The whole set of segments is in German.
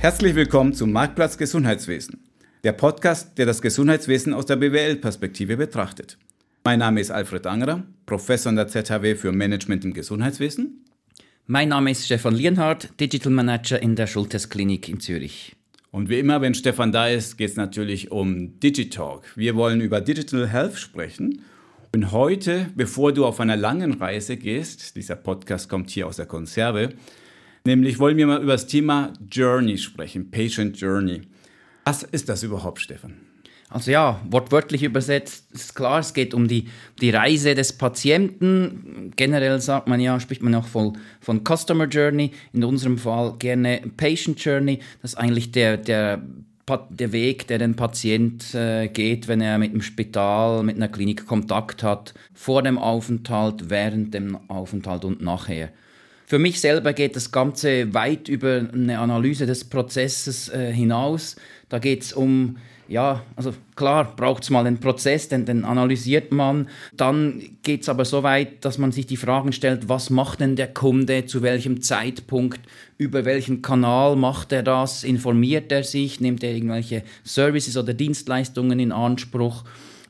Herzlich willkommen zum Marktplatz Gesundheitswesen, der Podcast, der das Gesundheitswesen aus der BWL-Perspektive betrachtet. Mein Name ist Alfred Angerer, Professor an der ZHW für Management im Gesundheitswesen. Mein Name ist Stefan Lienhardt, Digital Manager in der Schultes Klinik in Zürich. Und wie immer, wenn Stefan da ist, geht es natürlich um Digitalk. Wir wollen über Digital Health sprechen. Und heute, bevor du auf einer langen Reise gehst, dieser Podcast kommt hier aus der Konserve, Nämlich wollen wir mal über das Thema Journey sprechen, Patient Journey. Was ist das überhaupt, Stefan? Also ja, wortwörtlich übersetzt ist klar, es geht um die, die Reise des Patienten. Generell sagt man ja, spricht man auch von, von Customer Journey, in unserem Fall gerne Patient Journey. Das ist eigentlich der, der, der Weg, der den Patient äh, geht, wenn er mit dem Spital, mit einer Klinik Kontakt hat, vor dem Aufenthalt, während dem Aufenthalt und nachher. Für mich selber geht das Ganze weit über eine Analyse des Prozesses äh, hinaus. Da geht es um, ja, also klar braucht es mal einen Prozess, den, den analysiert man. Dann geht es aber so weit, dass man sich die Fragen stellt, was macht denn der Kunde, zu welchem Zeitpunkt, über welchen Kanal macht er das, informiert er sich, nimmt er irgendwelche Services oder Dienstleistungen in Anspruch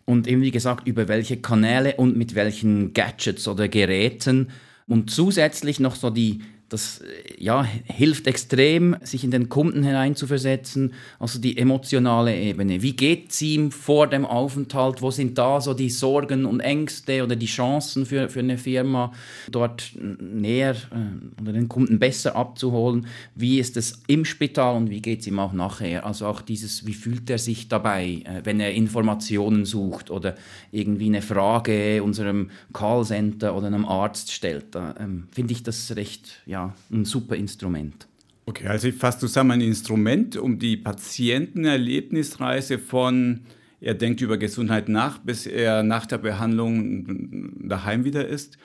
und eben wie gesagt, über welche Kanäle und mit welchen Gadgets oder Geräten und zusätzlich noch so die, das ja, hilft extrem, sich in den Kunden hineinzuversetzen, also die emotionale Ebene. Wie geht es ihm vor dem Aufenthalt? Wo sind da so die Sorgen und Ängste oder die Chancen für, für eine Firma, dort näher äh, oder den Kunden besser abzuholen? Wie ist es im Spital und wie geht es ihm auch nachher? Also auch dieses, wie fühlt er sich dabei, äh, wenn er Informationen sucht oder irgendwie eine Frage unserem Callcenter oder einem Arzt stellt? Da ähm, finde ich das recht, ja, ein super Instrument. Okay, also ich fasse zusammen ein Instrument, um die Patientenerlebnisreise von er denkt über Gesundheit nach, bis er nach der Behandlung daheim wieder ist.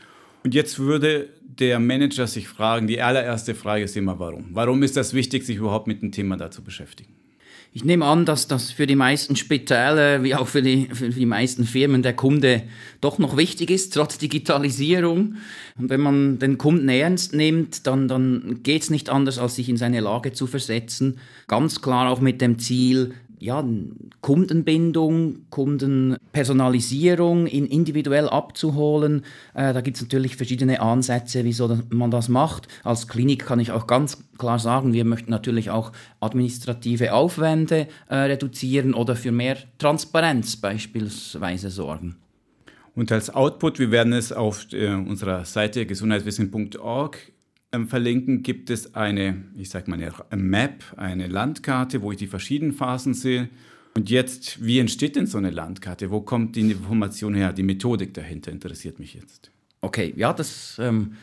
Und jetzt würde der Manager sich fragen, die allererste Frage ist immer, warum? Warum ist das wichtig, sich überhaupt mit dem Thema da zu beschäftigen? Ich nehme an, dass das für die meisten Spitäler wie auch für die, für die meisten Firmen der Kunde doch noch wichtig ist, trotz Digitalisierung. Und wenn man den Kunden ernst nimmt, dann, dann geht es nicht anders, als sich in seine Lage zu versetzen. Ganz klar auch mit dem Ziel, ja, Kundenbindung, Kundenpersonalisierung in individuell abzuholen. Äh, da gibt es natürlich verschiedene Ansätze, wieso man das macht. Als Klinik kann ich auch ganz klar sagen, wir möchten natürlich auch administrative Aufwände äh, reduzieren oder für mehr Transparenz beispielsweise sorgen. Und als Output, wir werden es auf äh, unserer Seite gesundheitswissen.org verlinken, gibt es eine, ich sage mal, eine Map, eine Landkarte, wo ich die verschiedenen Phasen sehe. Und jetzt, wie entsteht denn so eine Landkarte? Wo kommt die Information her? Die Methodik dahinter interessiert mich jetzt. Okay, ja, das ähm,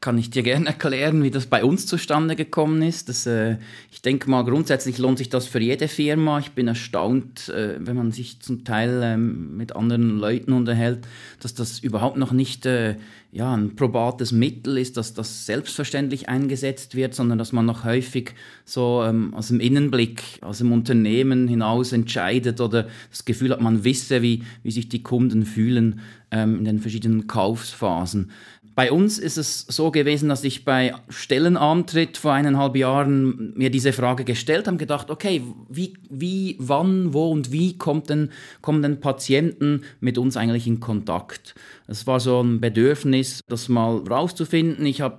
kann ich dir gerne erklären, wie das bei uns zustande gekommen ist. Das, äh, ich denke mal, grundsätzlich lohnt sich das für jede Firma. Ich bin erstaunt, äh, wenn man sich zum Teil ähm, mit anderen Leuten unterhält, dass das überhaupt noch nicht äh, ja, ein probates Mittel ist, dass das selbstverständlich eingesetzt wird, sondern dass man noch häufig so ähm, aus dem Innenblick, aus dem Unternehmen hinaus entscheidet oder das Gefühl hat, man wisse, wie, wie sich die Kunden fühlen ähm, in den verschiedenen Kaufphasen. Bei uns ist es so gewesen, dass ich bei Stellenantritt vor eineinhalb Jahren mir diese Frage gestellt habe, gedacht, okay, wie, wie, wann, wo und wie kommt denn, kommen denn Patienten mit uns eigentlich in Kontakt? Es war so ein Bedürfnis, das mal rauszufinden. Ich habe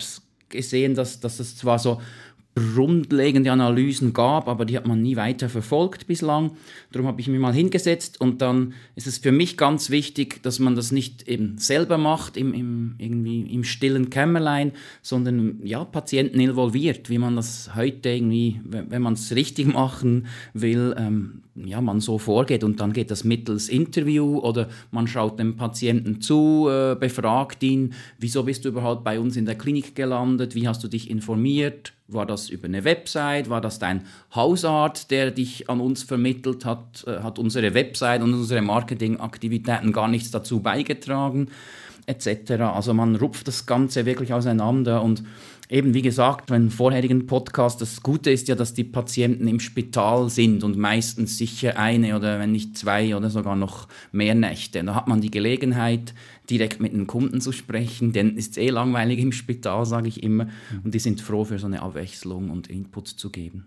gesehen, dass, dass es zwar so grundlegende Analysen gab, aber die hat man nie weiter verfolgt bislang. Darum habe ich mich mal hingesetzt und dann ist es für mich ganz wichtig, dass man das nicht eben selber macht, im, im, irgendwie im stillen Kämmerlein, sondern ja, Patienten involviert, wie man das heute irgendwie, wenn man es richtig machen will, ähm, ja, man so vorgeht und dann geht das mittels Interview oder man schaut dem Patienten zu, äh, befragt ihn, wieso bist du überhaupt bei uns in der Klinik gelandet, wie hast du dich informiert, war das über eine Website, war das dein Hausarzt, der dich an uns vermittelt hat, äh, hat unsere Website und unsere Marketingaktivitäten gar nichts dazu beigetragen, etc. Also man rupft das Ganze wirklich auseinander und eben wie gesagt, beim vorherigen Podcast, das Gute ist ja, dass die Patienten im Spital sind und meistens sicher eine oder wenn nicht zwei oder sogar noch mehr Nächte. Da hat man die Gelegenheit, direkt mit den Kunden zu sprechen, denn es ist eh langweilig im Spital, sage ich immer, und die sind froh für so eine Abwechslung und Input zu geben.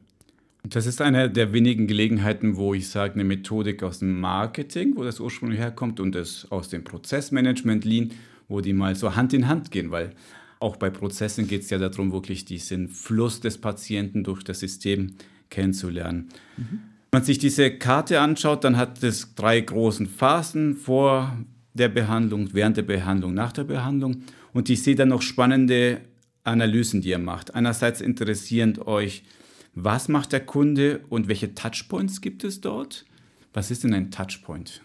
Das ist eine der wenigen Gelegenheiten, wo ich sage, eine Methodik aus dem Marketing, wo das ursprünglich herkommt, und das aus dem Prozessmanagement Lean, wo die mal so Hand in Hand gehen, weil auch bei Prozessen geht es ja darum, wirklich diesen Fluss des Patienten durch das System kennenzulernen. Mhm. Wenn man sich diese Karte anschaut, dann hat es drei großen Phasen vor der Behandlung, während der Behandlung, nach der Behandlung. Und ich sehe dann noch spannende Analysen, die ihr macht. Einerseits interessierend euch, was macht der Kunde und welche Touchpoints gibt es dort? Was ist denn ein Touchpoint?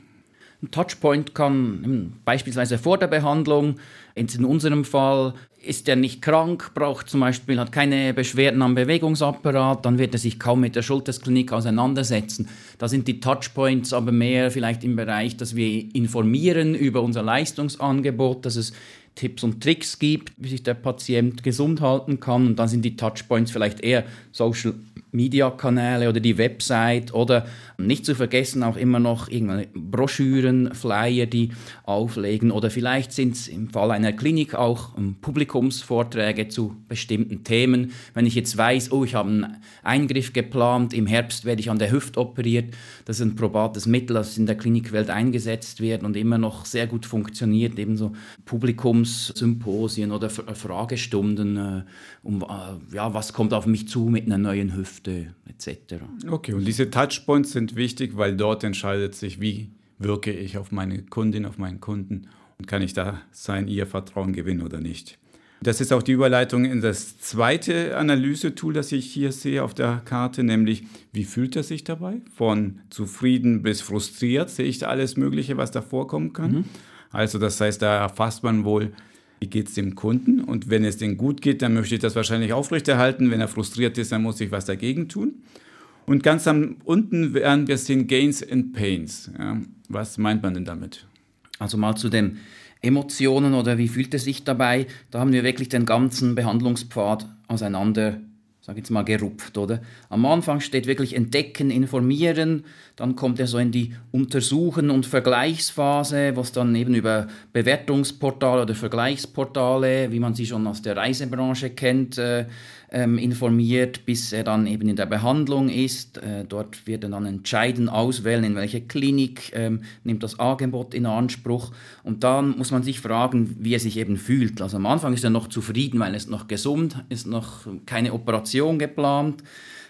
Ein Touchpoint kann beispielsweise vor der Behandlung, in unserem Fall ist er nicht krank, braucht zum Beispiel, hat keine Beschwerden am Bewegungsapparat, dann wird er sich kaum mit der Schultersklinik auseinandersetzen. Da sind die Touchpoints aber mehr vielleicht im Bereich, dass wir informieren über unser Leistungsangebot, dass es Tipps und Tricks gibt, wie sich der Patient gesund halten kann. Und dann sind die Touchpoints vielleicht eher Social Media-Kanäle oder die Website oder nicht zu vergessen auch immer noch irgendwelche Broschüren, Flyer, die auflegen oder vielleicht sind es im Fall einer Klinik auch ähm, Publikumsvorträge zu bestimmten Themen. Wenn ich jetzt weiß, oh, ich habe einen Eingriff geplant, im Herbst werde ich an der Hüfte operiert, das ist ein probates Mittel, das in der Klinikwelt eingesetzt wird und immer noch sehr gut funktioniert, ebenso Publikumssymposien oder Fragestunden, äh, um äh, ja, was kommt auf mich zu mit einer neuen Hüfte. Produkte etc. Okay, und diese Touchpoints sind wichtig, weil dort entscheidet sich, wie wirke ich auf meine Kundin, auf meinen Kunden und kann ich da sein, ihr Vertrauen gewinnen oder nicht. Das ist auch die Überleitung in das zweite Analysetool, das ich hier sehe auf der Karte, nämlich wie fühlt er sich dabei? Von zufrieden bis frustriert sehe ich da alles Mögliche, was da vorkommen kann. Mhm. Also das heißt, da erfasst man wohl wie geht es dem Kunden? Und wenn es denen gut geht, dann möchte ich das wahrscheinlich aufrechterhalten. Wenn er frustriert ist, dann muss ich was dagegen tun. Und ganz am unten werden wir sehen Gains and Pains. Ja, was meint man denn damit? Also mal zu den Emotionen oder wie fühlt es sich dabei? Da haben wir wirklich den ganzen Behandlungspfad auseinander sage jetzt mal, gerupft, oder? Am Anfang steht wirklich entdecken, informieren, dann kommt er so in die Untersuchen- und Vergleichsphase, was dann eben über Bewertungsportale oder Vergleichsportale, wie man sie schon aus der Reisebranche kennt, äh, ähm, informiert, bis er dann eben in der Behandlung ist. Äh, dort wird er dann entscheiden, auswählen, in welche Klinik ähm, nimmt das Angebot in Anspruch. Und dann muss man sich fragen, wie er sich eben fühlt. Also am Anfang ist er noch zufrieden, weil er ist noch gesund, ist noch keine Operation geplant.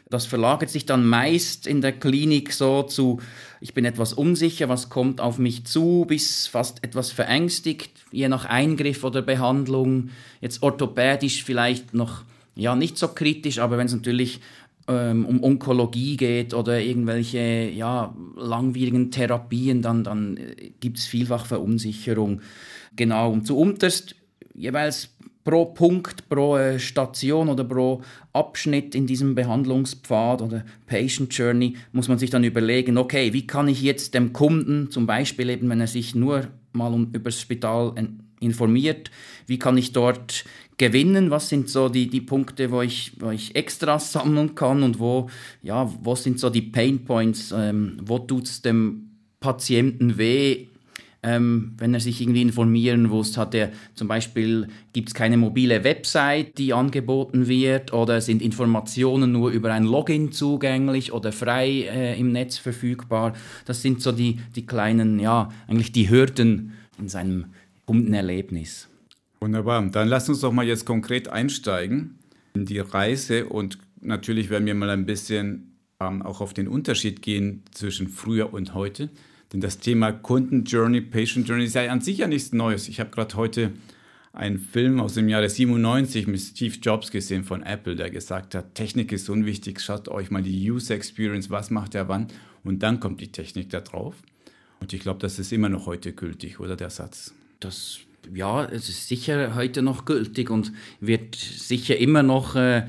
Das verlagert sich dann meist in der Klinik so zu, ich bin etwas unsicher, was kommt auf mich zu, bis fast etwas verängstigt, je nach Eingriff oder Behandlung. Jetzt orthopädisch vielleicht noch ja, nicht so kritisch, aber wenn es natürlich ähm, um Onkologie geht oder irgendwelche ja, langwierigen Therapien, dann, dann äh, gibt es vielfach Verunsicherung. Genau, und zu unterst jeweils pro Punkt, pro äh, Station oder pro Abschnitt in diesem Behandlungspfad oder Patient Journey muss man sich dann überlegen, okay, wie kann ich jetzt dem Kunden, zum Beispiel eben, wenn er sich nur mal um, über das Spital informiert, wie kann ich dort gewinnen? Was sind so die, die Punkte, wo ich, wo ich extra sammeln kann und wo, ja, wo sind so die Pain Points? Ähm, wo tut es dem Patienten weh? Ähm, wenn er sich irgendwie informieren muss, hat er zum Beispiel, gibt es keine mobile Website, die angeboten wird oder sind Informationen nur über ein Login zugänglich oder frei äh, im Netz verfügbar. Das sind so die, die kleinen, ja, eigentlich die Hürden in seinem Kundenerlebnis. Wunderbar. Dann lass uns doch mal jetzt konkret einsteigen in die Reise und natürlich werden wir mal ein bisschen ähm, auch auf den Unterschied gehen zwischen früher und heute. Denn das Thema Kundenjourney, Patient Journey ist ja an sich ja nichts Neues. Ich habe gerade heute einen Film aus dem Jahre 97 mit Steve Jobs gesehen von Apple, der gesagt hat, Technik ist unwichtig, schaut euch mal die User Experience, was macht er wann und dann kommt die Technik da drauf. Und ich glaube, das ist immer noch heute gültig, oder der Satz? Das ja, es ist sicher heute noch gültig und wird sicher immer noch äh,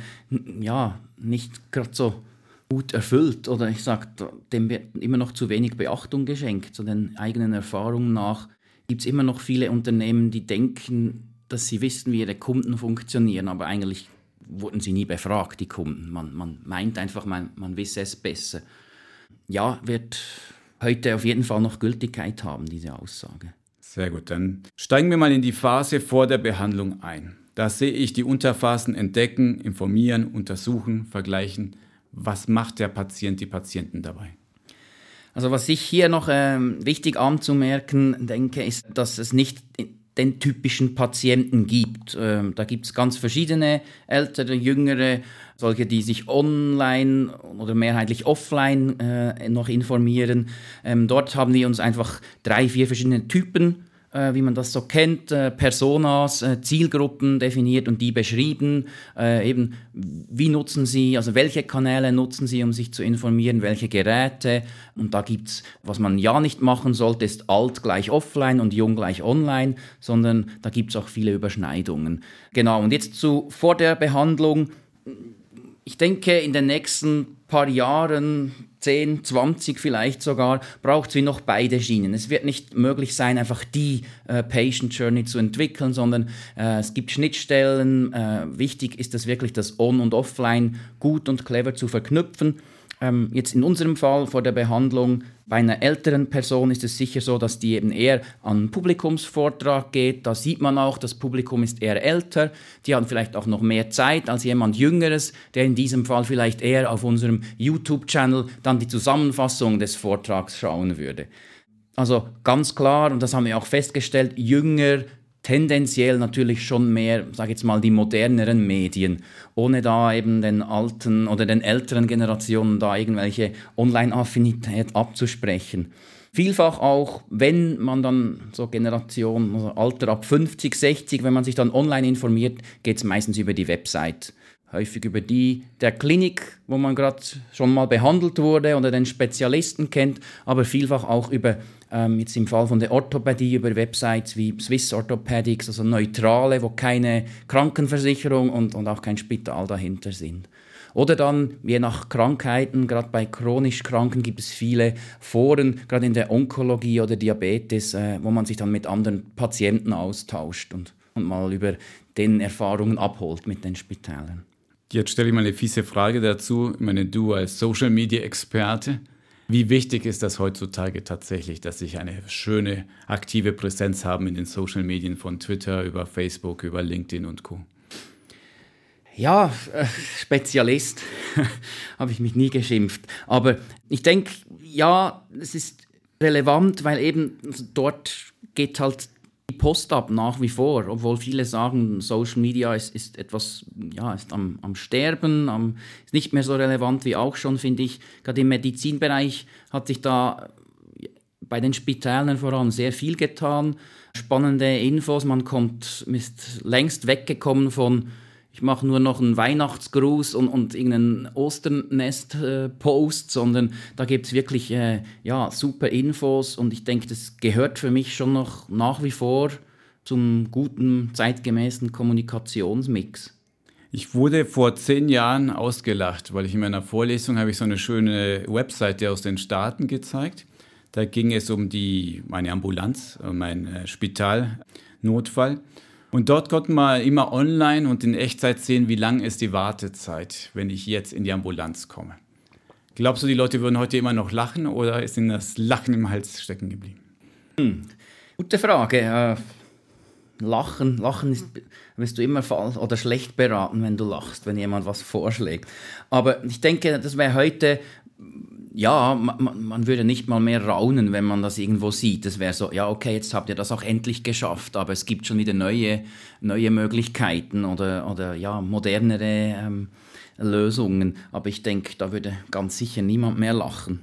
ja, nicht gerade so gut erfüllt oder ich sage, dem wird immer noch zu wenig Beachtung geschenkt. Zu den eigenen Erfahrungen nach gibt es immer noch viele Unternehmen, die denken, dass sie wissen, wie ihre Kunden funktionieren, aber eigentlich wurden sie nie befragt, die Kunden. Man, man meint einfach, man, man wisse es besser. Ja, wird heute auf jeden Fall noch Gültigkeit haben, diese Aussage. Sehr gut, dann steigen wir mal in die Phase vor der Behandlung ein. Da sehe ich die Unterphasen entdecken, informieren, untersuchen, vergleichen. Was macht der Patient, die Patienten dabei? Also was ich hier noch ähm, wichtig anzumerken denke, ist, dass es nicht den typischen Patienten gibt. Ähm, da gibt es ganz verschiedene ältere, jüngere, solche, die sich online oder mehrheitlich offline äh, noch informieren. Ähm, dort haben wir uns einfach drei, vier verschiedene Typen wie man das so kennt, äh, Personas, äh, Zielgruppen definiert und die beschrieben. eben, wie nutzen sie, also welche Kanäle nutzen sie, um sich zu informieren, welche Geräte. Und da gibt es, was man ja nicht machen sollte, ist alt gleich offline und jung gleich online, sondern da gibt es auch viele Überschneidungen. Genau, und jetzt zu vor der Behandlung. Ich denke, in den nächsten paar Jahren 10, 20 vielleicht sogar, braucht es wie noch beide Schienen. Es wird nicht möglich sein, einfach die äh, Patient Journey zu entwickeln, sondern äh, es gibt Schnittstellen. Äh, wichtig ist es wirklich, das On- und Offline gut und clever zu verknüpfen. Ähm, jetzt in unserem Fall vor der Behandlung bei einer älteren Person ist es sicher so, dass die eben eher an Publikumsvortrag geht. Da sieht man auch, das Publikum ist eher älter. Die haben vielleicht auch noch mehr Zeit als jemand Jüngeres, der in diesem Fall vielleicht eher auf unserem YouTube-Channel dann die Zusammenfassung des Vortrags schauen würde. Also ganz klar, und das haben wir auch festgestellt, jünger tendenziell natürlich schon mehr, sage jetzt mal, die moderneren Medien, ohne da eben den alten oder den älteren Generationen da irgendwelche Online-Affinität abzusprechen. Vielfach auch, wenn man dann so Generation, also Alter ab 50, 60, wenn man sich dann online informiert, geht es meistens über die Website. Häufig über die der Klinik, wo man gerade schon mal behandelt wurde oder den Spezialisten kennt, aber vielfach auch über ähm, jetzt im Fall von der Orthopädie über Websites wie Swiss Orthopedics, also neutrale, wo keine Krankenversicherung und, und auch kein Spital dahinter sind. Oder dann, je nach Krankheiten, gerade bei chronisch Kranken gibt es viele Foren, gerade in der Onkologie oder Diabetes, äh, wo man sich dann mit anderen Patienten austauscht und, und mal über den Erfahrungen abholt mit den Spitälern. Jetzt stelle ich mal eine fiese Frage dazu. Ich meine, du als Social Media Experte, wie wichtig ist das heutzutage tatsächlich, dass ich eine schöne, aktive Präsenz haben in den Social Medien von Twitter über Facebook, über LinkedIn und Co.? Ja, äh, Spezialist habe ich mich nie geschimpft. Aber ich denke, ja, es ist relevant, weil eben dort geht halt die Post ab nach wie vor, obwohl viele sagen, Social Media ist, ist etwas, ja, ist am, am Sterben, am, ist nicht mehr so relevant wie auch schon, finde ich. Gerade im Medizinbereich hat sich da bei den Spitälern allem sehr viel getan. Spannende Infos, man kommt, ist längst weggekommen von ich mache nur noch einen Weihnachtsgruß und, und irgendeinen Osternest-Post, sondern da gibt es wirklich äh, ja, super Infos und ich denke, das gehört für mich schon noch nach wie vor zum guten, zeitgemäßen Kommunikationsmix. Ich wurde vor zehn Jahren ausgelacht, weil ich in meiner Vorlesung habe ich so eine schöne Webseite aus den Staaten gezeigt. Da ging es um die, meine Ambulanz, mein äh, Spitalnotfall. Und dort konnte man immer online und in Echtzeit sehen, wie lang ist die Wartezeit, wenn ich jetzt in die Ambulanz komme. Glaubst du, die Leute würden heute immer noch lachen oder ist ihnen das Lachen im Hals stecken geblieben? Hm. Gute Frage. Äh, lachen, lachen ist, wirst du immer falsch oder schlecht beraten, wenn du lachst, wenn jemand was vorschlägt. Aber ich denke, das wäre heute ja, man, man, würde nicht mal mehr raunen, wenn man das irgendwo sieht. Es wäre so, ja, okay, jetzt habt ihr das auch endlich geschafft, aber es gibt schon wieder neue, neue Möglichkeiten oder, oder ja, modernere ähm, Lösungen. Aber ich denke, da würde ganz sicher niemand mehr lachen.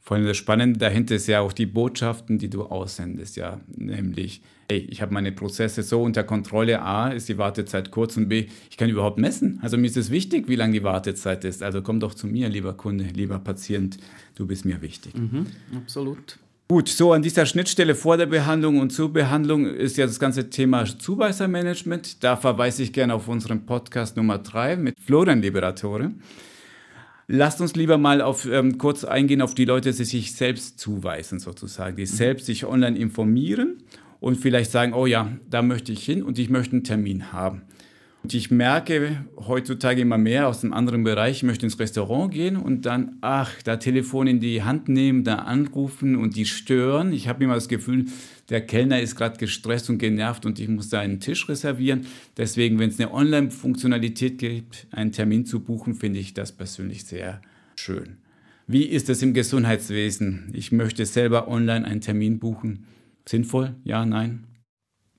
Vor allem das Spannende dahinter ist ja auch die Botschaften, die du aussendest, ja, nämlich, hey, ich habe meine Prozesse so unter Kontrolle. A, ist die Wartezeit kurz und B, ich kann überhaupt messen. Also mir ist es wichtig, wie lang die Wartezeit ist. Also komm doch zu mir, lieber Kunde, lieber Patient, du bist mir wichtig. Mhm, absolut. Gut, so an dieser Schnittstelle vor der Behandlung und zur Behandlung ist ja das ganze Thema Zubeißermanagement. Da verweise ich gerne auf unseren Podcast Nummer 3 mit Florian Liberatore. Lasst uns lieber mal auf, ähm, kurz eingehen auf die Leute, die sich selbst zuweisen, sozusagen, die mhm. selbst sich online informieren und vielleicht sagen, oh ja, da möchte ich hin und ich möchte einen Termin haben. Und ich merke heutzutage immer mehr aus einem anderen Bereich, ich möchte ins Restaurant gehen und dann, ach, da Telefon in die Hand nehmen, da anrufen und die stören. Ich habe immer das Gefühl, der Kellner ist gerade gestresst und genervt und ich muss da einen Tisch reservieren. Deswegen, wenn es eine Online-Funktionalität gibt, einen Termin zu buchen, finde ich das persönlich sehr schön. Wie ist es im Gesundheitswesen? Ich möchte selber online einen Termin buchen. Sinnvoll? Ja, nein?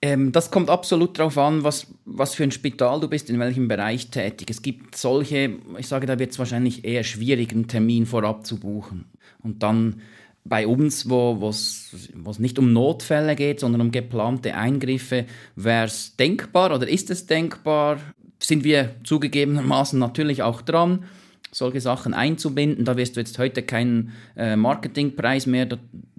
Ähm, das kommt absolut darauf an, was, was für ein Spital du bist, in welchem Bereich tätig. Es gibt solche, ich sage, da wird es wahrscheinlich eher schwierig, einen Termin vorab zu buchen. Und dann bei uns, wo es nicht um Notfälle geht, sondern um geplante Eingriffe, wäre es denkbar oder ist es denkbar, sind wir zugegebenermaßen natürlich auch dran, solche Sachen einzubinden. Da wirst du jetzt heute keinen äh, Marketingpreis mehr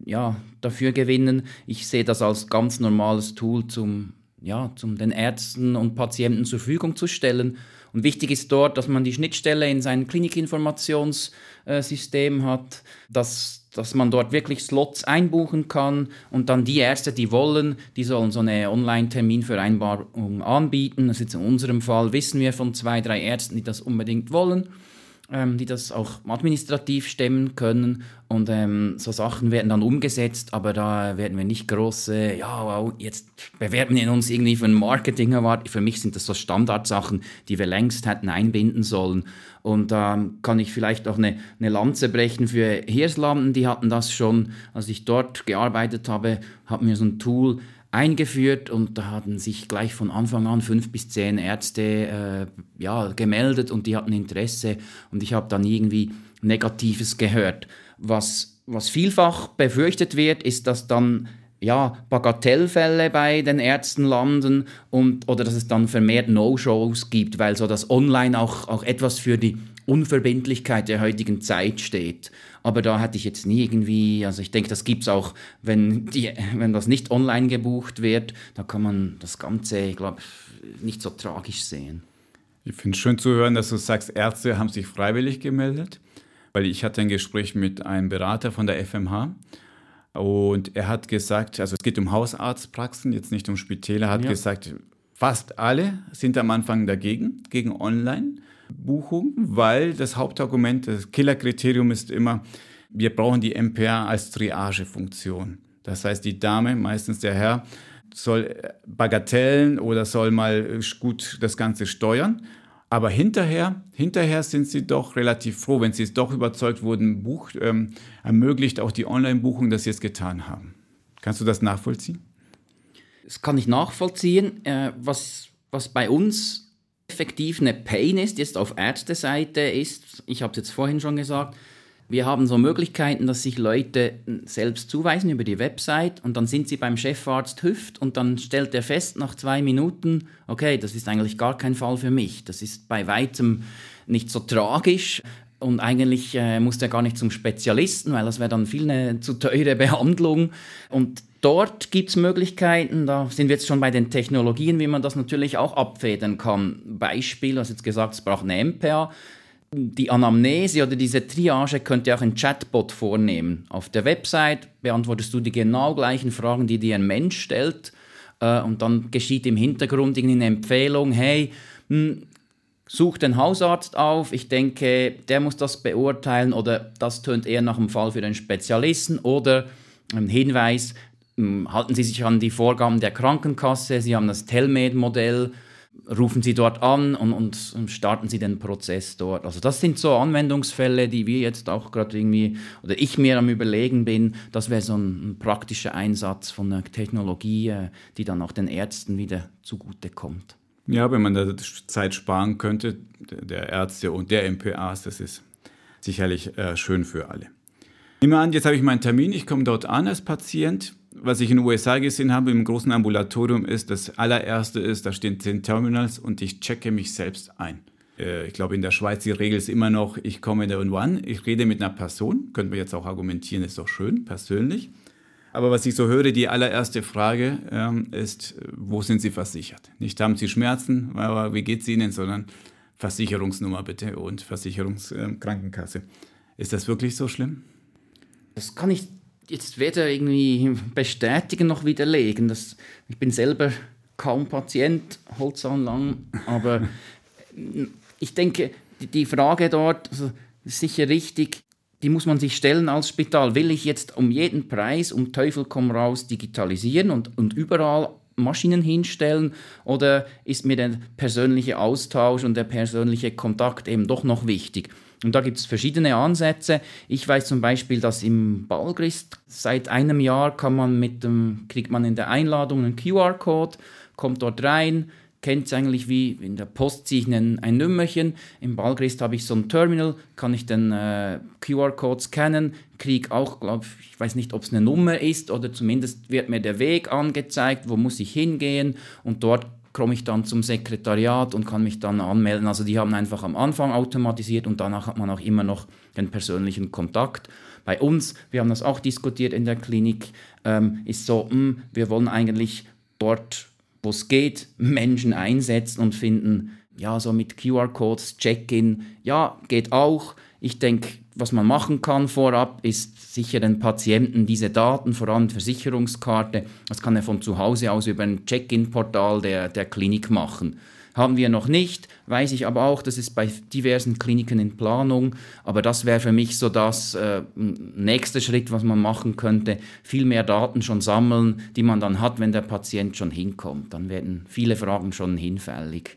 ja, dafür gewinnen. Ich sehe das als ganz normales Tool, zum, ja, zum den Ärzten und Patienten zur Verfügung zu stellen. Und wichtig ist dort, dass man die Schnittstelle in sein Klinikinformationssystem hat, dass, dass man dort wirklich Slots einbuchen kann und dann die Ärzte, die wollen, die sollen so eine Online-Terminvereinbarung anbieten. Ist in unserem Fall, wissen wir von zwei, drei Ärzten, die das unbedingt wollen ähm, die das auch administrativ stemmen können. Und ähm, so Sachen werden dann umgesetzt, aber da werden wir nicht große, ja, wow, jetzt bewerben wir uns irgendwie für ein Marketing erwarten. Für mich sind das so Standardsachen, die wir längst hätten einbinden sollen. Und da ähm, kann ich vielleicht auch eine, eine Lanze brechen für Hirslanden, die hatten das schon, als ich dort gearbeitet habe, hatten wir so ein Tool, eingeführt und da hatten sich gleich von Anfang an fünf bis zehn Ärzte äh, ja, gemeldet und die hatten Interesse und ich habe dann irgendwie Negatives gehört. Was, was vielfach befürchtet wird, ist, dass dann ja, Bagatellfälle bei den Ärzten landen und, oder dass es dann vermehrt No-Shows gibt, weil so das Online auch, auch etwas für die Unverbindlichkeit der heutigen Zeit steht. Aber da hatte ich jetzt nie irgendwie, also ich denke, das gibt es auch, wenn, die, wenn das nicht online gebucht wird, da kann man das Ganze, ich glaube, nicht so tragisch sehen. Ich finde es schön zu hören, dass du sagst, Ärzte haben sich freiwillig gemeldet, weil ich hatte ein Gespräch mit einem Berater von der FMH und er hat gesagt, also es geht um Hausarztpraxen, jetzt nicht um Spitäler, er hat ja. gesagt, fast alle sind am Anfang dagegen, gegen Online. Buchung, weil das Hauptargument, das Killerkriterium ist immer, wir brauchen die MPA als Triagefunktion. Das heißt, die Dame, meistens der Herr, soll Bagatellen oder soll mal gut das Ganze steuern. Aber hinterher, hinterher sind sie doch relativ froh, wenn sie es doch überzeugt wurden, bucht, ähm, ermöglicht auch die Online-Buchung, dass sie es getan haben. Kannst du das nachvollziehen? Das kann ich nachvollziehen. Äh, was, was bei uns effektiv eine Pain ist, jetzt auf Ärzteseite ist, ich habe es jetzt vorhin schon gesagt, wir haben so Möglichkeiten, dass sich Leute selbst zuweisen über die Website und dann sind sie beim Chefarzt Hüft und dann stellt er fest nach zwei Minuten, okay, das ist eigentlich gar kein Fall für mich. Das ist bei weitem nicht so tragisch. Und eigentlich äh, muss der gar nicht zum Spezialisten, weil das wäre dann viel eine zu teure Behandlung. Und Dort gibt es Möglichkeiten, da sind wir jetzt schon bei den Technologien, wie man das natürlich auch abfedern kann. Beispiel, du hast jetzt gesagt, es braucht eine MPA. Die Anamnese oder diese Triage könnte auch ein Chatbot vornehmen. Auf der Website beantwortest du die genau gleichen Fragen, die dir ein Mensch stellt. Äh, und dann geschieht im Hintergrund eine Empfehlung, hey, hm, such den Hausarzt auf, ich denke, der muss das beurteilen oder das tönt eher nach einem Fall für den Spezialisten oder ein Hinweis, halten Sie sich an die Vorgaben der Krankenkasse, Sie haben das Telmed-Modell, rufen Sie dort an und, und, starten Sie den Prozess dort. Also das sind so Anwendungsfälle, die wir jetzt auch gerade irgendwie, oder ich mir am Überlegen bin, das wäre so ein, ein, praktischer Einsatz von einer Technologie, äh, die dann auch den Ärzten wieder zugutekommt. Ja, wenn man da Zeit sparen könnte, der Ärzte und der MPAs, das ist sicherlich äh, schön für alle. Nehmen wir an, jetzt habe ich meinen Termin, ich komme dort an als Patient, was ich in den USA gesehen habe im großen Ambulatorium ist, das allererste ist, da stehen zehn Terminals und ich checke mich selbst ein. Äh, ich glaube, in der Schweiz die Regel ist immer noch, ich komme da irgendwo an, ich rede mit einer Person, könnten wir jetzt auch argumentieren, ist doch schön, persönlich. Aber was ich so höre, die allererste Frage ähm, ist, wo sind Sie versichert? Nicht haben Sie Schmerzen, aber wie geht es Ihnen, sondern Versicherungsnummer bitte und Versicherungskrankenkasse. Äh, ist das wirklich so schlimm? Das kann ich jetzt weder irgendwie bestätigen noch widerlegen. Das, ich bin selber kaum Patient, Holzanlang, aber ich denke, die Frage dort, also ist sicher richtig, die muss man sich stellen als Spital. Will ich jetzt um jeden Preis, um Teufel komm raus, digitalisieren und, und überall Maschinen hinstellen oder ist mir der persönliche Austausch und der persönliche Kontakt eben doch noch wichtig? Und da gibt es verschiedene Ansätze. Ich weiß zum Beispiel, dass im Balgrist seit einem Jahr kann man mit dem, kriegt man in der Einladung einen QR-Code, kommt dort rein, kennt es eigentlich wie in der Post ziehe ich ein, ein Nummerchen. Im Balgrist habe ich so ein Terminal, kann ich den äh, QR-Code scannen, kriege auch, glaube ich, weiß nicht, ob es eine Nummer ist oder zumindest wird mir der Weg angezeigt, wo muss ich hingehen und dort komme ich dann zum Sekretariat und kann mich dann anmelden. Also die haben einfach am Anfang automatisiert und danach hat man auch immer noch den persönlichen Kontakt. Bei uns, wir haben das auch diskutiert in der Klinik, ähm, ist so, mh, hm, wir wollen eigentlich dort wo es geht, Menschen einsetzen und finden, ja, so mit QR-Codes, Check-in, ja, geht auch. Ich denke, was man machen kann vorab, ist sicher den Patienten diese Daten, vor allem Versicherungskarte, das kann er von zu Hause aus über ein Check-in-Portal der, der Klinik machen. Haben wir noch nicht, weiß ich aber auch, das ist bei diversen Kliniken in Planung. Aber das wäre für mich so das äh, nächste Schritt, was man machen könnte. Viel mehr Daten schon sammeln, die man dann hat, wenn der Patient schon hinkommt. Dann werden viele Fragen schon hinfällig.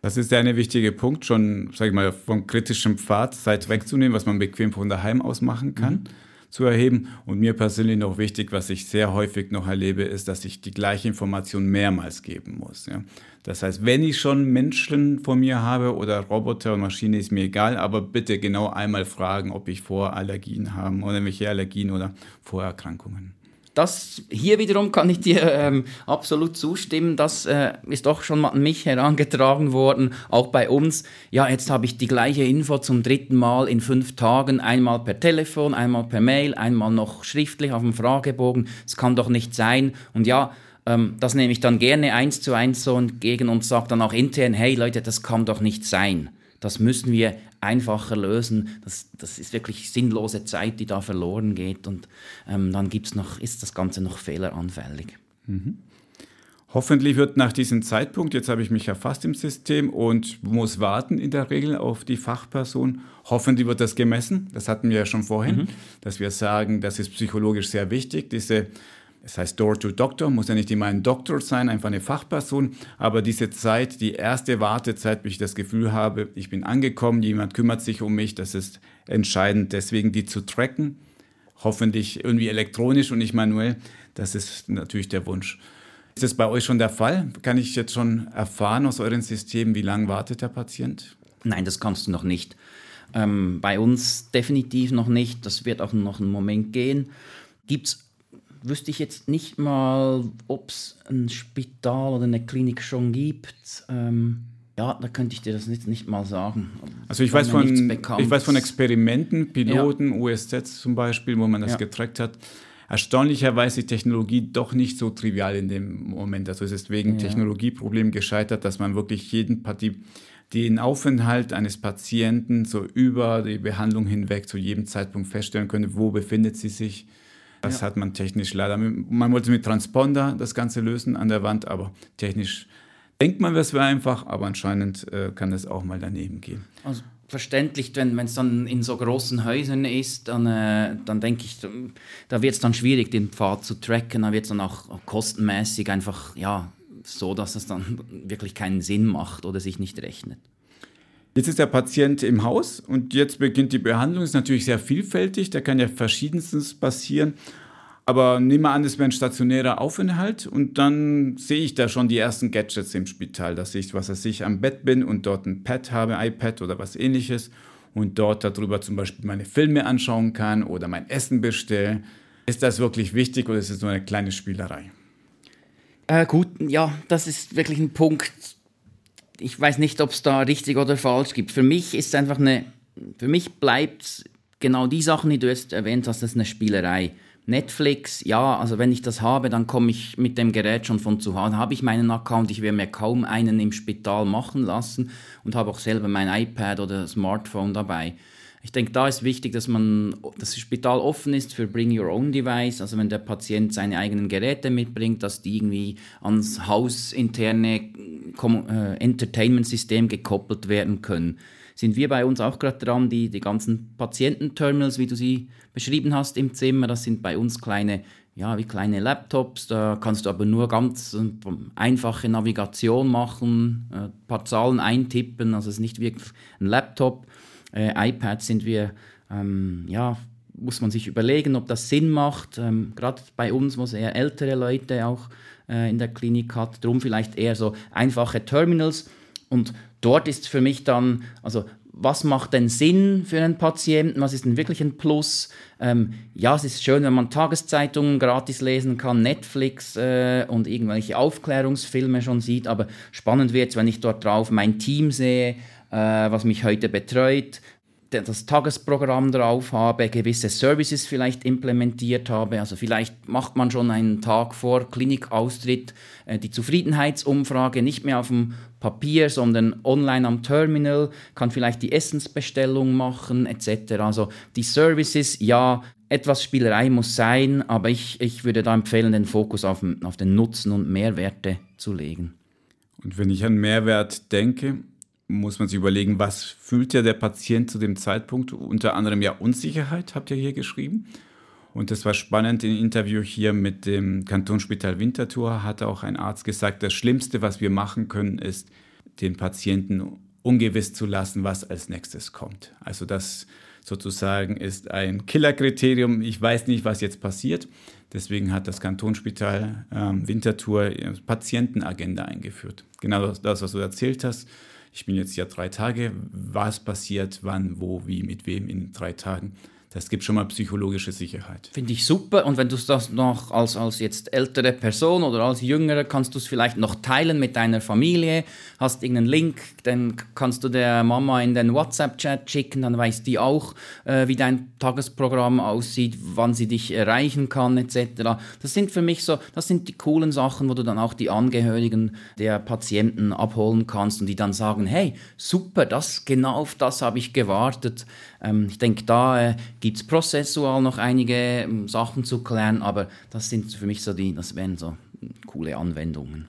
Das ist ja ein wichtiger Punkt, schon, sag ich mal, vom kritischen Pfad Zeit wegzunehmen, was man bequem von daheim aus machen kann. Mhm zu erheben. Und mir persönlich noch wichtig, was ich sehr häufig noch erlebe, ist, dass ich die gleiche Information mehrmals geben muss. Ja. Das heißt, wenn ich schon Menschen vor mir habe oder Roboter und Maschine, ist mir egal, aber bitte genau einmal fragen, ob ich Vorallergien habe oder welche Allergien oder Vorerkrankungen das hier wiederum kann ich dir ähm, absolut zustimmen. Das äh, ist doch schon mal an mich herangetragen worden, auch bei uns. Ja, jetzt habe ich die gleiche Info zum dritten Mal in fünf Tagen, einmal per Telefon, einmal per Mail, einmal noch schriftlich auf dem Fragebogen. Es kann doch nicht sein. Und ja, ähm, das nehme ich dann gerne eins zu eins so entgegen und sage dann auch intern, hey Leute, das kann doch nicht sein. Das müssen wir einfacher lösen. Das, das ist wirklich sinnlose Zeit, die da verloren geht. Und ähm, dann gibt's noch, ist das Ganze noch fehleranfällig. Mhm. Hoffentlich wird nach diesem Zeitpunkt, jetzt habe ich mich erfasst im System und muss warten in der Regel auf die Fachperson. Hoffentlich wird das gemessen. Das hatten wir ja schon vorhin, mhm. dass wir sagen, das ist psychologisch sehr wichtig, diese es heißt Door-to-Doctor, muss ja nicht immer ein Doktor sein, einfach eine Fachperson, aber diese Zeit, die erste Wartezeit, bis ich das Gefühl habe, ich bin angekommen, jemand kümmert sich um mich, das ist entscheidend. Deswegen die zu tracken, hoffentlich irgendwie elektronisch und nicht manuell, das ist natürlich der Wunsch. Ist das bei euch schon der Fall? Kann ich jetzt schon erfahren aus euren Systemen, wie lange wartet der Patient? Nein, das kannst du noch nicht. Ähm, bei uns definitiv noch nicht. Das wird auch noch einen Moment gehen. Gibt es wüsste ich jetzt nicht mal, ob es ein Spital oder eine Klinik schon gibt. Ähm, ja, da könnte ich dir das nicht, nicht mal sagen. Also ich weiß, von, ich weiß von Experimenten, Piloten, ja. USZ zum Beispiel, wo man das ja. getrackt hat. Erstaunlicherweise ist die Technologie doch nicht so trivial in dem Moment. Also es ist wegen ja. Technologieproblemen gescheitert, dass man wirklich jeden Partie den Aufenthalt eines Patienten so über die Behandlung hinweg zu jedem Zeitpunkt feststellen könnte, wo befindet sie sich, das ja. hat man technisch leider. Man wollte mit Transponder das Ganze lösen an der Wand, aber technisch denkt man, es wäre einfach, aber anscheinend äh, kann es auch mal daneben gehen. Also verständlich, wenn es dann in so großen Häusern ist, dann, äh, dann denke ich, da wird es dann schwierig, den Pfad zu tracken. Da wird es dann auch kostenmäßig einfach ja, so, dass es dann wirklich keinen Sinn macht oder sich nicht rechnet. Jetzt ist der Patient im Haus und jetzt beginnt die Behandlung. Ist natürlich sehr vielfältig, da kann ja verschiedenstes passieren. Aber nehmen wir an, es wäre ein stationärer Aufenthalt und dann sehe ich da schon die ersten Gadgets im Spital, dass ich, was weiß ich, am Bett bin und dort ein Pad habe, iPad oder was ähnliches und dort darüber zum Beispiel meine Filme anschauen kann oder mein Essen bestellen. Ist das wirklich wichtig oder ist es nur eine kleine Spielerei? Äh, gut, ja, das ist wirklich ein Punkt, ich weiß nicht, ob es da richtig oder falsch gibt. Für mich ist es einfach eine, für mich bleibt genau die Sachen, die du jetzt erwähnt hast, das ist eine Spielerei. Netflix, ja, also wenn ich das habe, dann komme ich mit dem Gerät schon von zu Hause. Habe ich meinen Account, ich werde mir kaum einen im Spital machen lassen und habe auch selber mein iPad oder Smartphone dabei. Ich denke, da ist wichtig, dass man das Spital offen ist für Bring Your Own Device. Also wenn der Patient seine eigenen Geräte mitbringt, dass die irgendwie ans hausinterne äh, Entertainment-System gekoppelt werden können. Sind wir bei uns auch gerade dran, die, die ganzen Patiententerminals, wie du sie beschrieben hast im Zimmer, das sind bei uns kleine ja, wie kleine Laptops. Da kannst du aber nur ganz äh, einfache Navigation machen, ein äh, paar Zahlen eintippen. Also es ist nicht wirklich ein Laptop. Äh, iPads sind wir, ähm, ja, muss man sich überlegen, ob das Sinn macht. Ähm, Gerade bei uns, wo es eher ältere Leute auch äh, in der Klinik hat, darum vielleicht eher so einfache Terminals. Und dort ist für mich dann, also was macht denn Sinn für einen Patienten? Was ist denn wirklich ein Plus? Ähm, ja, es ist schön, wenn man Tageszeitungen gratis lesen kann, Netflix äh, und irgendwelche Aufklärungsfilme schon sieht, aber spannend wird es, wenn ich dort drauf mein Team sehe, was mich heute betreut, das Tagesprogramm drauf habe, gewisse Services vielleicht implementiert habe. Also vielleicht macht man schon einen Tag vor Klinikaustritt äh, die Zufriedenheitsumfrage nicht mehr auf dem Papier, sondern online am Terminal, kann vielleicht die Essensbestellung machen etc. Also die Services, ja, etwas Spielerei muss sein, aber ich, ich würde da empfehlen, den Fokus auf, auf den Nutzen und Mehrwerte zu legen. Und wenn ich an Mehrwert denke, muss man sich überlegen, was fühlt ja der Patient zu dem Zeitpunkt? Unter anderem ja Unsicherheit, habt ihr hier geschrieben. Und das war spannend im Interview hier mit dem Kantonsspital Winterthur, hat auch ein Arzt gesagt, das Schlimmste, was wir machen können, ist, den Patienten ungewiss zu lassen, was als nächstes kommt. Also das sozusagen ist ein Killerkriterium. Ich weiß nicht, was jetzt passiert. Deswegen hat das Kantonsspital ähm, Winterthur Patientenagenda eingeführt. Genau das, das, was du erzählt hast ich bin jetzt hier drei Tage, was passiert, wann, wo, wie, mit wem in drei Tagen. Das gibt schon mal psychologische Sicherheit. Finde ich super. Und wenn du das noch als, als jetzt ältere Person oder als Jüngere, kannst du es vielleicht noch teilen mit deiner Familie, hast irgendeinen Link, dann kannst du der Mama in den WhatsApp-Chat schicken, dann weiß die auch, äh, wie dein Tagesprogramm aussieht, wann sie dich erreichen kann, etc. Das sind für mich so, das sind die coolen Sachen, wo du dann auch die Angehörigen der Patienten abholen kannst und die dann sagen, hey, super, das, genau auf das habe ich gewartet. Ähm, ich denke, da äh, gibt es prozessual noch einige ähm, Sachen zu klären, aber das sind für mich so die, das wären so coole Anwendungen.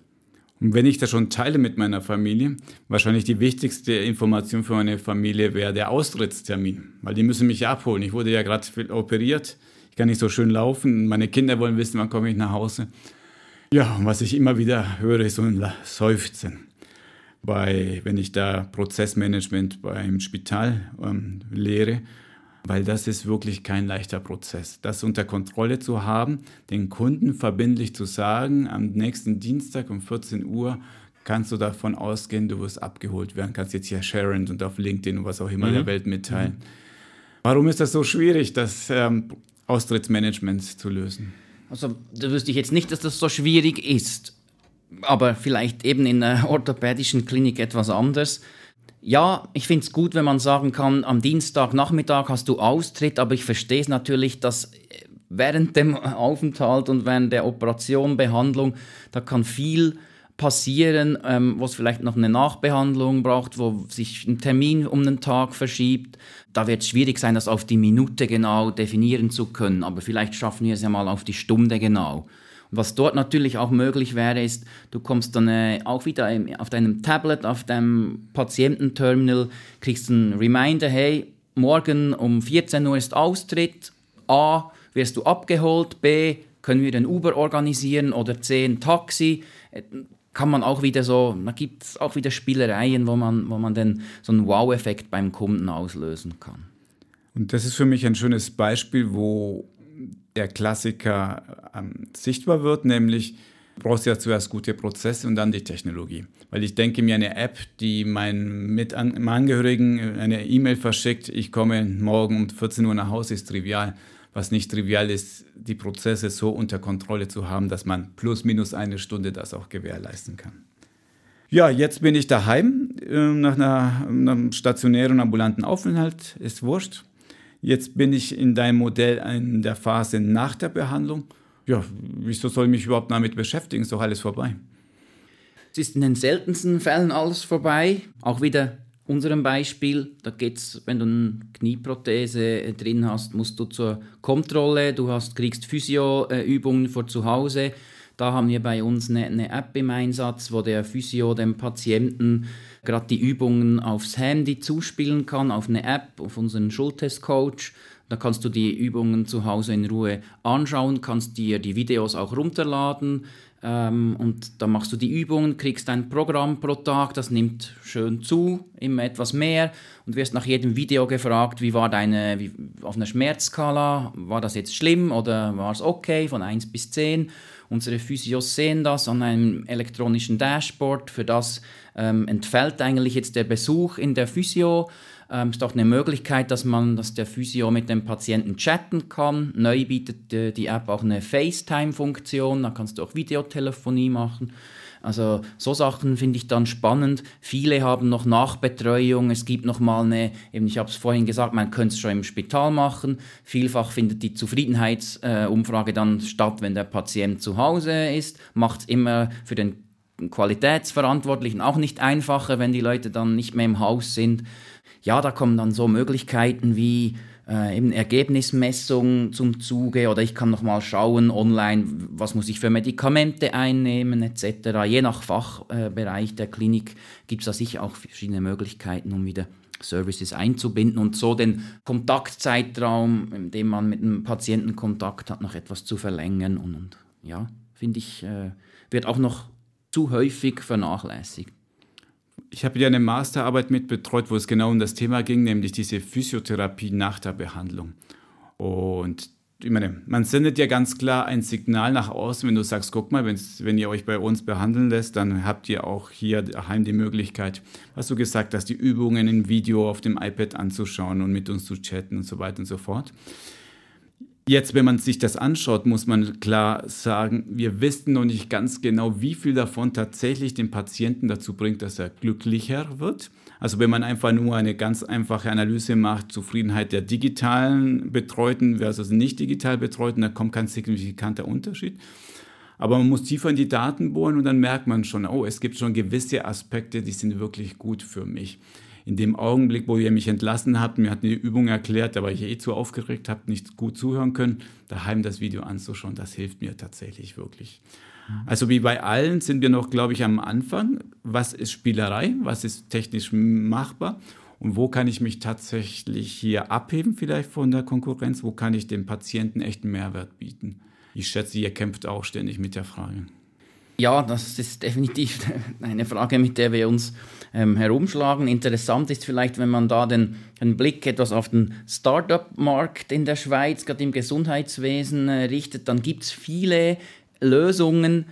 Und wenn ich das schon teile mit meiner Familie, wahrscheinlich die wichtigste Information für meine Familie wäre der Austrittstermin, weil die müssen mich abholen. Ich wurde ja gerade operiert, ich kann nicht so schön laufen, meine Kinder wollen wissen, wann komme ich nach Hause. Ja, und was ich immer wieder höre, ist so ein Seufzen bei, wenn ich da Prozessmanagement beim Spital ähm, lehre, weil das ist wirklich kein leichter Prozess. Das unter Kontrolle zu haben, den Kunden verbindlich zu sagen, am nächsten Dienstag um 14 Uhr kannst du davon ausgehen, du wirst abgeholt werden, kannst jetzt hier sharen und auf LinkedIn und was auch immer mhm. der Welt mitteilen. Mhm. Warum ist das so schwierig, das ähm, Austrittsmanagement zu lösen? Also da wüsste ich jetzt nicht, dass das so schwierig ist aber vielleicht eben in einer orthopädischen Klinik etwas anders. Ja, ich finde es gut, wenn man sagen kann, am Dienstagnachmittag hast du Austritt, aber ich verstehe es natürlich, dass während dem Aufenthalt und während der Operation, Behandlung, da kann viel passieren, ähm, wo es vielleicht noch eine Nachbehandlung braucht, wo sich ein Termin um einen Tag verschiebt. Da wird es schwierig sein, das auf die Minute genau definieren zu können, aber vielleicht schaffen wir es ja mal auf die Stunde genau. Was dort natürlich auch möglich wäre, ist, du kommst dann äh, auch wieder im, auf deinem Tablet, auf deinem Patiententerminal, kriegst einen Reminder, hey, morgen um 14 Uhr ist Austritt, A, wirst du abgeholt, B, können wir den Uber organisieren oder C, ein Taxi. Äh, kann man auch wieder so, da gibt es auch wieder Spielereien, wo man, wo man den, so einen Wow-Effekt beim Kunden auslösen kann. Und das ist für mich ein schönes Beispiel, wo der Klassiker ähm, sichtbar wird, nämlich du brauchst ja zuerst gute Prozesse und dann die Technologie. Weil ich denke mir, eine App, die meinen Angehörigen eine E-Mail verschickt, ich komme morgen um 14 Uhr nach Hause, ist trivial. Was nicht trivial ist, die Prozesse so unter Kontrolle zu haben, dass man plus minus eine Stunde das auch gewährleisten kann. Ja, jetzt bin ich daheim äh, nach einer, einem stationären ambulanten Aufenthalt, ist wurscht. Jetzt bin ich in deinem Modell in der Phase nach der Behandlung. Ja, wieso soll ich mich überhaupt damit beschäftigen? Ist doch alles vorbei. Es ist in den seltensten Fällen alles vorbei. Auch wieder unserem Beispiel, da geht's, wenn du eine Knieprothese drin hast, musst du zur Kontrolle, du hast, kriegst Physioübungen vor zu Hause. Da haben wir bei uns eine, eine App im Einsatz, wo der Physio dem Patienten gerade die Übungen aufs Handy zuspielen kann, auf eine App, auf unseren Schultestcoach. Da kannst du die Übungen zu Hause in Ruhe anschauen, kannst dir die Videos auch runterladen ähm, und dann machst du die Übungen, kriegst ein Programm pro Tag, das nimmt schön zu, immer etwas mehr. Und wirst nach jedem Video gefragt, wie war deine, wie, auf einer Schmerzskala, war das jetzt schlimm oder war es okay, von 1 bis 10. Unsere Physios sehen das an einem elektronischen Dashboard, für das ähm, entfällt eigentlich jetzt der Besuch in der Physio ähm, ist auch eine Möglichkeit, dass man, dass der Physio mit dem Patienten chatten kann. Neu bietet äh, die App auch eine FaceTime-Funktion, da kannst du auch Videotelefonie machen. Also so Sachen finde ich dann spannend. Viele haben noch Nachbetreuung. Es gibt noch mal eine, eben ich habe es vorhin gesagt, man könnte es schon im Spital machen. Vielfach findet die Zufriedenheitsumfrage äh, dann statt, wenn der Patient zu Hause ist. Macht es immer für den Qualitätsverantwortlichen auch nicht einfacher, wenn die Leute dann nicht mehr im Haus sind ja, da kommen dann so Möglichkeiten wie äh, eben Ergebnismessung zum Zuge oder ich kann nochmal schauen online, was muss ich für Medikamente einnehmen etc. Je nach Fachbereich äh, der Klinik gibt es da sicher auch verschiedene Möglichkeiten, um wieder Services einzubinden und so den Kontaktzeitraum, in dem man mit einem Patienten Kontakt hat, noch etwas zu verlängern. Und, und ja, finde ich, äh, wird auch noch zu häufig vernachlässigt ich habe ja eine Masterarbeit mit betreut, wo es genau um das Thema ging, nämlich diese Physiotherapie nach der Behandlung. Und ich meine, man sendet ja ganz klar ein Signal nach außen, wenn du sagst, guck mal, wenn ihr euch bei uns behandeln lässt, dann habt ihr auch hier daheim die Möglichkeit, was du gesagt hast, die Übungen im Video auf dem iPad anzuschauen und mit uns zu chatten und so weiter und so fort. Jetzt, wenn man sich das anschaut, muss man klar sagen, wir wissen noch nicht ganz genau, wie viel davon tatsächlich den Patienten dazu bringt, dass er glücklicher wird. Also wenn man einfach nur eine ganz einfache Analyse macht, Zufriedenheit der digitalen Betreuten versus nicht digital Betreuten, da kommt kein signifikanter Unterschied. Aber man muss tiefer in die Daten bohren und dann merkt man schon, oh, es gibt schon gewisse Aspekte, die sind wirklich gut für mich in dem Augenblick, wo ihr mich entlassen habt, mir hat eine Übung erklärt, da war ich eh zu aufgeregt, habe nicht gut zuhören können, daheim das Video anzuschauen, das hilft mir tatsächlich wirklich. Also wie bei allen sind wir noch, glaube ich, am Anfang. Was ist Spielerei? Was ist technisch machbar? Und wo kann ich mich tatsächlich hier abheben vielleicht von der Konkurrenz? Wo kann ich dem Patienten echten Mehrwert bieten? Ich schätze, ihr kämpft auch ständig mit der Frage. Ja, das ist definitiv eine Frage, mit der wir uns ähm, herumschlagen. Interessant ist vielleicht, wenn man da den, den Blick etwas auf den Startup-Markt in der Schweiz, gerade im Gesundheitswesen, äh, richtet, dann gibt es viele Lösungen,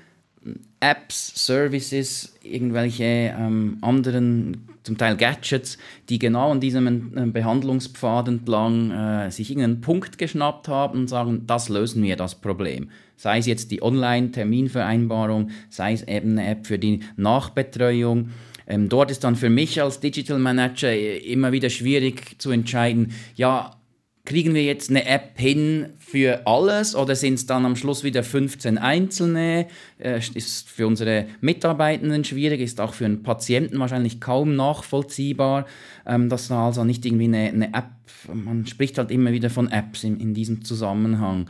Apps, Services, irgendwelche ähm, anderen, zum Teil Gadgets, die genau an diesem äh, Behandlungspfad entlang äh, sich irgendeinen Punkt geschnappt haben und sagen, das lösen wir, das Problem. Sei es jetzt die Online-Terminvereinbarung, sei es eben eine App für die Nachbetreuung. Ähm, dort ist dann für mich als Digital Manager äh, immer wieder schwierig zu entscheiden, ja, kriegen wir jetzt eine App hin für alles oder sind es dann am Schluss wieder 15 einzelne? Äh, ist für unsere Mitarbeitenden schwierig, ist auch für einen Patienten wahrscheinlich kaum nachvollziehbar, ähm, dass da also nicht irgendwie eine, eine, App, man spricht halt immer wieder von Apps in, in diesem Zusammenhang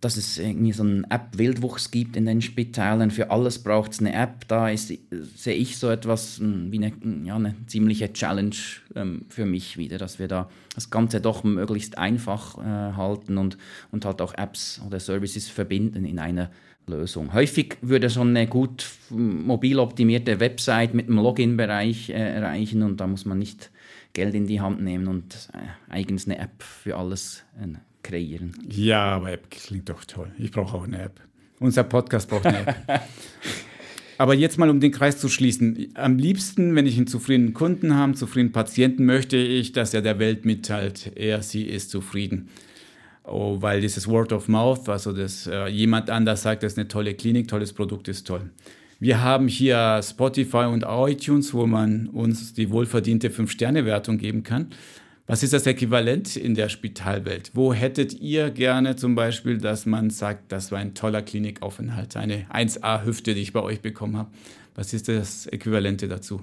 dass es irgendwie so einen App-Wildwuchs gibt in den Spitälern. Für alles braucht es eine App. Da ist, sehe ich so etwas hm, wie eine, hm, ja, eine ziemliche Challenge ähm, für mich wieder, dass wir da das Ganze doch möglichst einfach äh, halten und, und halt auch Apps oder Services verbinden in einer Lösung. Häufig würde schon eine gut hm, mobil optimierte Website mit einem Login-Bereich äh, erreichen und da muss man nicht Geld in die Hand nehmen und äh, eigens eine App für alles äh, kreieren. Ja, aber App klingt doch toll. Ich brauche auch eine App. Unser Podcast braucht eine App. aber jetzt mal, um den Kreis zu schließen. Am liebsten, wenn ich einen zufriedenen Kunden habe, einen zufriedenen Patienten, möchte ich, dass er der Welt mitteilt, er, sie ist zufrieden. Oh, weil dieses Word of Mouth, also dass äh, jemand anders sagt, das ist eine tolle Klinik, tolles Produkt ist toll. Wir haben hier Spotify und iTunes, wo man uns die wohlverdiente 5-Sterne-Wertung geben kann. Was ist das Äquivalent in der Spitalwelt? Wo hättet ihr gerne zum Beispiel, dass man sagt, das war ein toller Klinikaufenthalt, eine 1A-Hüfte, die ich bei euch bekommen habe? Was ist das Äquivalente dazu?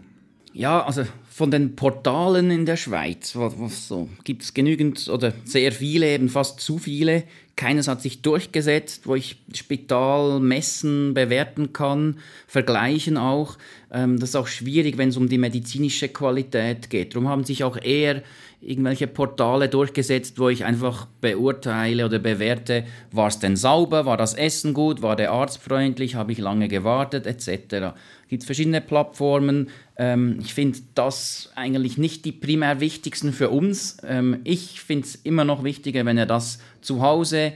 Ja, also von den Portalen in der Schweiz, so, gibt es genügend oder sehr viele, eben fast zu viele. Keines hat sich durchgesetzt, wo ich Spital messen, bewerten kann, vergleichen auch. Ähm, das ist auch schwierig, wenn es um die medizinische Qualität geht. Darum haben sich auch eher irgendwelche Portale durchgesetzt, wo ich einfach beurteile oder bewerte, war es denn sauber, war das Essen gut, war der Arzt freundlich, habe ich lange gewartet, etc. Es gibt verschiedene Plattformen. Ähm, ich finde das eigentlich nicht die primär wichtigsten für uns. Ähm, ich finde es immer noch wichtiger, wenn er das zu Hause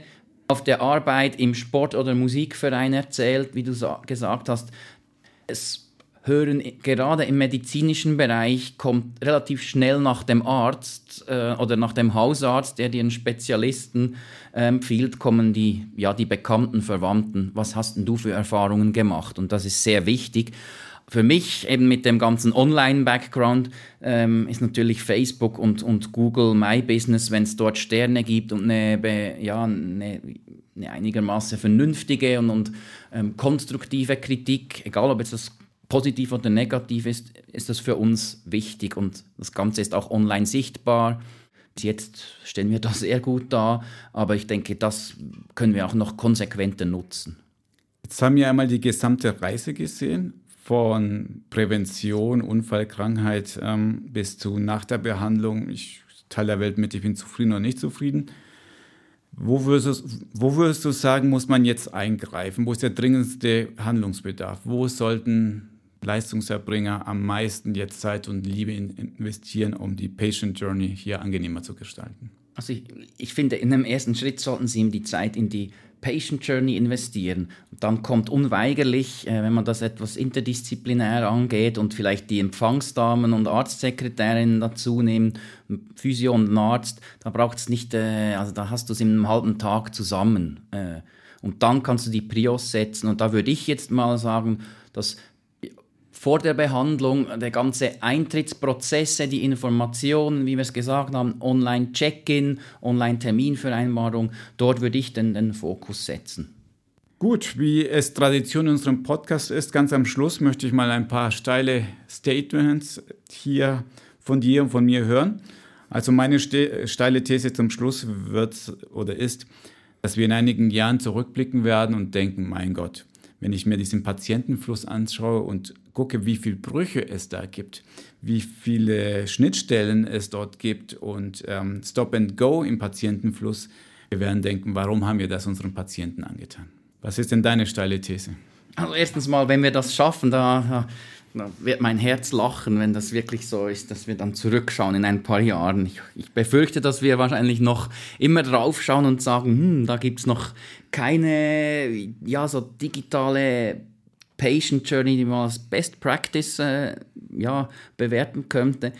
auf der Arbeit im Sport- oder Musikverein erzählt, wie du gesagt hast. Es hören, gerade im medizinischen Bereich kommt relativ schnell nach dem Arzt äh, oder nach dem Hausarzt, der dir einen Spezialisten äh, empfiehlt, kommen die, ja, die bekannten Verwandten. Was hast denn du für Erfahrungen gemacht? Und das ist sehr wichtig. Für mich eben mit dem ganzen Online-Background ähm, ist natürlich Facebook und, und Google My Business, wenn es dort Sterne gibt und eine, ja, eine, eine einigermaßen vernünftige und, und ähm, konstruktive Kritik, egal ob jetzt das positiv oder negativ ist, ist das für uns wichtig und das Ganze ist auch online sichtbar. Jetzt stellen wir da sehr gut da, aber ich denke, das können wir auch noch konsequenter nutzen. Jetzt haben wir einmal die gesamte Reise gesehen, von Prävention, Unfall, Krankheit ähm, bis zu nach der Behandlung. Ich teile der Welt mit, ich bin zufrieden oder nicht zufrieden. Wo würdest, wo würdest du sagen, muss man jetzt eingreifen? Wo ist der dringendste Handlungsbedarf? Wo sollten Leistungserbringer am meisten jetzt Zeit und Liebe investieren, um die Patient Journey hier angenehmer zu gestalten? Also ich, ich finde, in einem ersten Schritt sollten Sie ihm die Zeit in die Patient Journey investieren. Und dann kommt unweigerlich, äh, wenn man das etwas interdisziplinär angeht und vielleicht die Empfangsdamen und Arztsekretärinnen dazu nehmen, Physio und Arzt, da braucht es nicht, äh, also da hast du es in einem halben Tag zusammen. Äh, und dann kannst du die Prios setzen. Und da würde ich jetzt mal sagen, dass vor der Behandlung, der ganze Eintrittsprozesse, die Informationen, wie wir es gesagt haben, Online-Check-in, Online-Terminvereinbarung, dort würde ich den, den Fokus setzen. Gut, wie es Tradition in unserem Podcast ist, ganz am Schluss möchte ich mal ein paar steile Statements hier von dir und von mir hören. Also meine steile These zum Schluss wird oder ist, dass wir in einigen Jahren zurückblicken werden und denken, mein Gott, wenn ich mir diesen Patientenfluss anschaue und gucke, wie viele Brüche es da gibt, wie viele Schnittstellen es dort gibt und ähm, Stop and Go im Patientenfluss, wir werden denken, warum haben wir das unseren Patienten angetan? Was ist denn deine steile These? Also erstens mal, wenn wir das schaffen, da, da wird mein Herz lachen, wenn das wirklich so ist, dass wir dann zurückschauen in ein paar Jahren. Ich, ich befürchte, dass wir wahrscheinlich noch immer draufschauen und sagen, hm, da gibt es noch keine ja, so digitale Patient Journey, die man als Best Practice äh, ja, bewerten könnte.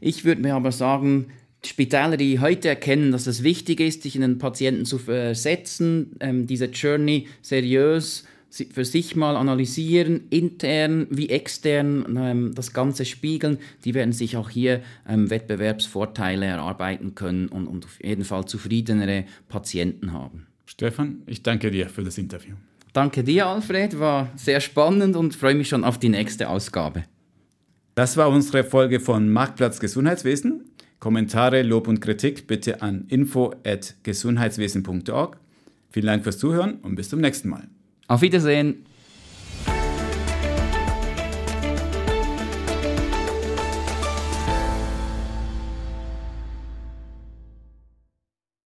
Ich würde mir aber sagen, Spitäler, die heute erkennen, dass es wichtig ist, sich in den Patienten zu versetzen, ähm, diese Journey seriös für sich mal analysieren, intern wie extern ähm, das Ganze spiegeln, die werden sich auch hier ähm, Wettbewerbsvorteile erarbeiten können und, und auf jeden Fall zufriedenere Patienten haben. Stefan, ich danke dir für das Interview. Danke dir, Alfred, war sehr spannend und freue mich schon auf die nächste Ausgabe. Das war unsere Folge von Marktplatz Gesundheitswesen. Kommentare, Lob und Kritik bitte an info@gesundheitswesen.org. Vielen Dank fürs Zuhören und bis zum nächsten Mal. Auf Wiedersehen.